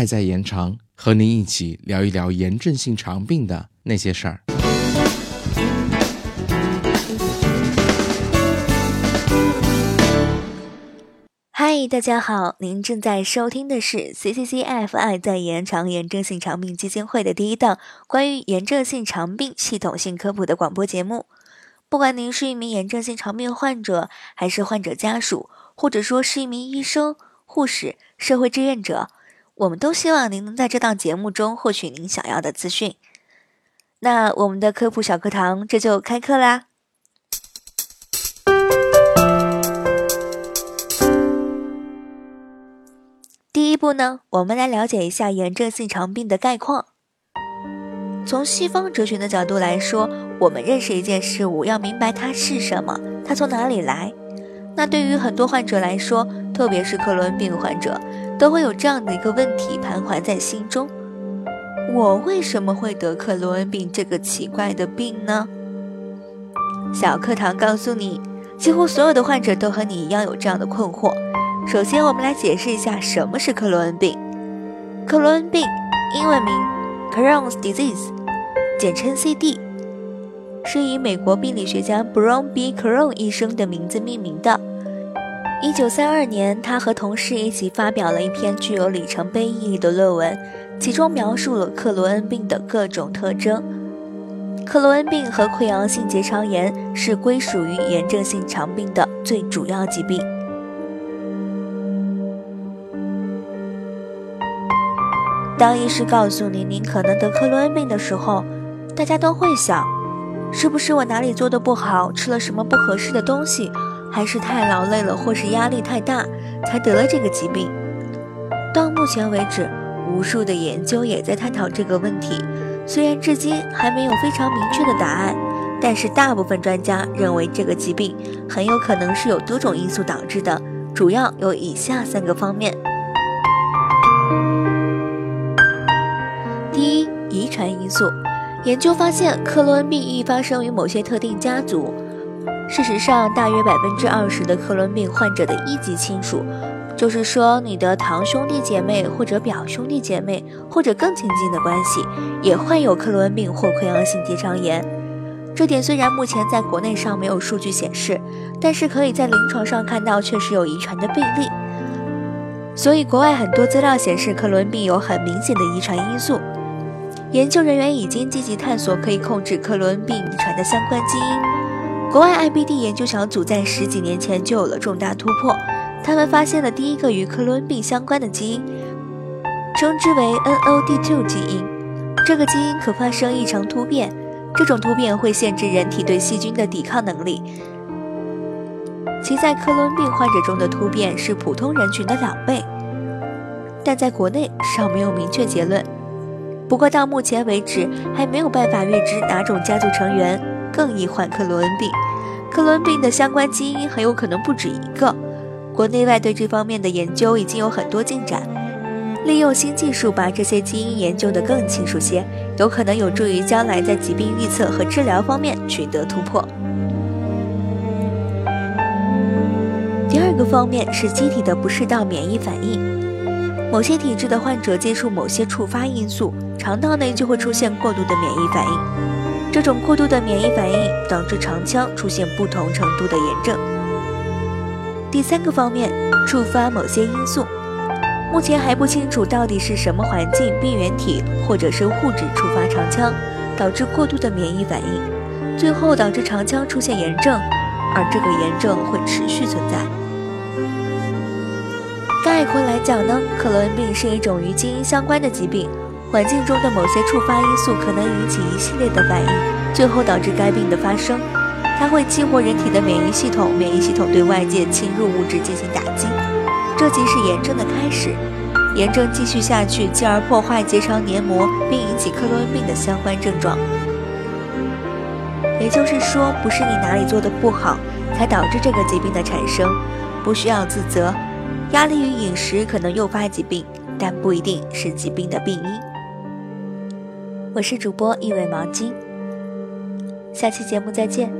爱在延长，和您一起聊一聊炎症性肠病的那些事儿。嗨，大家好，您正在收听的是 CCCF 爱在延长炎症性肠病基金会的第一档关于炎症性肠病系统性科普的广播节目。不管您是一名炎症性肠病患者，还是患者家属，或者说是一名医生、护士、社会志愿者，我们都希望您能在这档节目中获取您想要的资讯。那我们的科普小课堂这就开课啦！第一步呢，我们来了解一下炎症性肠病的概况。从西方哲学的角度来说，我们认识一件事物，要明白它是什么，它从哪里来。那对于很多患者来说，特别是克罗恩病患者，都会有这样的一个问题盘桓在心中：我为什么会得克罗恩病这个奇怪的病呢？小课堂告诉你，几乎所有的患者都和你一样有这样的困惑。首先，我们来解释一下什么是克罗恩病。克罗恩病，英文名 Crohn's disease，简称 CD，是以美国病理学家 Brown B. Crohn 医生的名字命名的。一九三二年，他和同事一起发表了一篇具有里程碑意义的论文，其中描述了克罗恩病的各种特征。克罗恩病和溃疡性结肠炎是归属于炎症性肠病的最主要疾病。当医师告诉你您可能得克罗恩病的时候，大家都会想，是不是我哪里做的不好，吃了什么不合适的东西，还是太劳累了，或是压力太大，才得了这个疾病？到目前为止，无数的研究也在探讨这个问题，虽然至今还没有非常明确的答案，但是大部分专家认为这个疾病很有可能是有多种因素导致的，主要有以下三个方面。第一，遗传因素。研究发现，克罗恩病易发生于某些特定家族。事实上，大约百分之二十的克罗恩病患者的一级亲属，就是说你的堂兄弟姐妹或者表兄弟姐妹或者更亲近的关系，也患有克罗恩病或溃疡性结肠炎。这点虽然目前在国内上没有数据显示，但是可以在临床上看到确实有遗传的病例。所以，国外很多资料显示，克罗恩病有很明显的遗传因素。研究人员已经积极探索可以控制克罗恩病遗传的相关基因。国外 IBD 研究小组在十几年前就有了重大突破，他们发现了第一个与克罗恩病相关的基因，称之为 NOD2 基因。这个基因可发生异常突变，这种突变会限制人体对细菌的抵抗能力。其在克罗恩病患者中的突变是普通人群的两倍，但在国内尚没有明确结论。不过到目前为止，还没有办法预知哪种家族成员更易患克罗恩病。克罗恩病的相关基因很有可能不止一个。国内外对这方面的研究已经有很多进展，利用新技术把这些基因研究得更清楚些，有可能有助于将来在疾病预测和治疗方面取得突破。第二个方面是机体的不适当免疫反应。某些体质的患者接触某些触发因素，肠道内就会出现过度的免疫反应。这种过度的免疫反应导致肠腔出现不同程度的炎症。第三个方面，触发某些因素，目前还不清楚到底是什么环境、病原体或者是物质触发肠腔，导致过度的免疫反应，最后导致肠腔出现炎症，而这个炎症会持续存在。概括来讲呢，克罗恩病是一种与基因相关的疾病，环境中的某些触发因素可能引起一系列的反应，最后导致该病的发生。它会激活人体的免疫系统，免疫系统对外界侵入物质进行打击，这即是炎症的开始。炎症继续下去，进而破坏结肠黏膜，并引起克罗恩病的相关症状。也就是说，不是你哪里做的不好，才导致这个疾病的产生，不需要自责。压力与饮食可能诱发疾病，但不一定是疾病的病因。我是主播一尾毛巾，下期节目再见。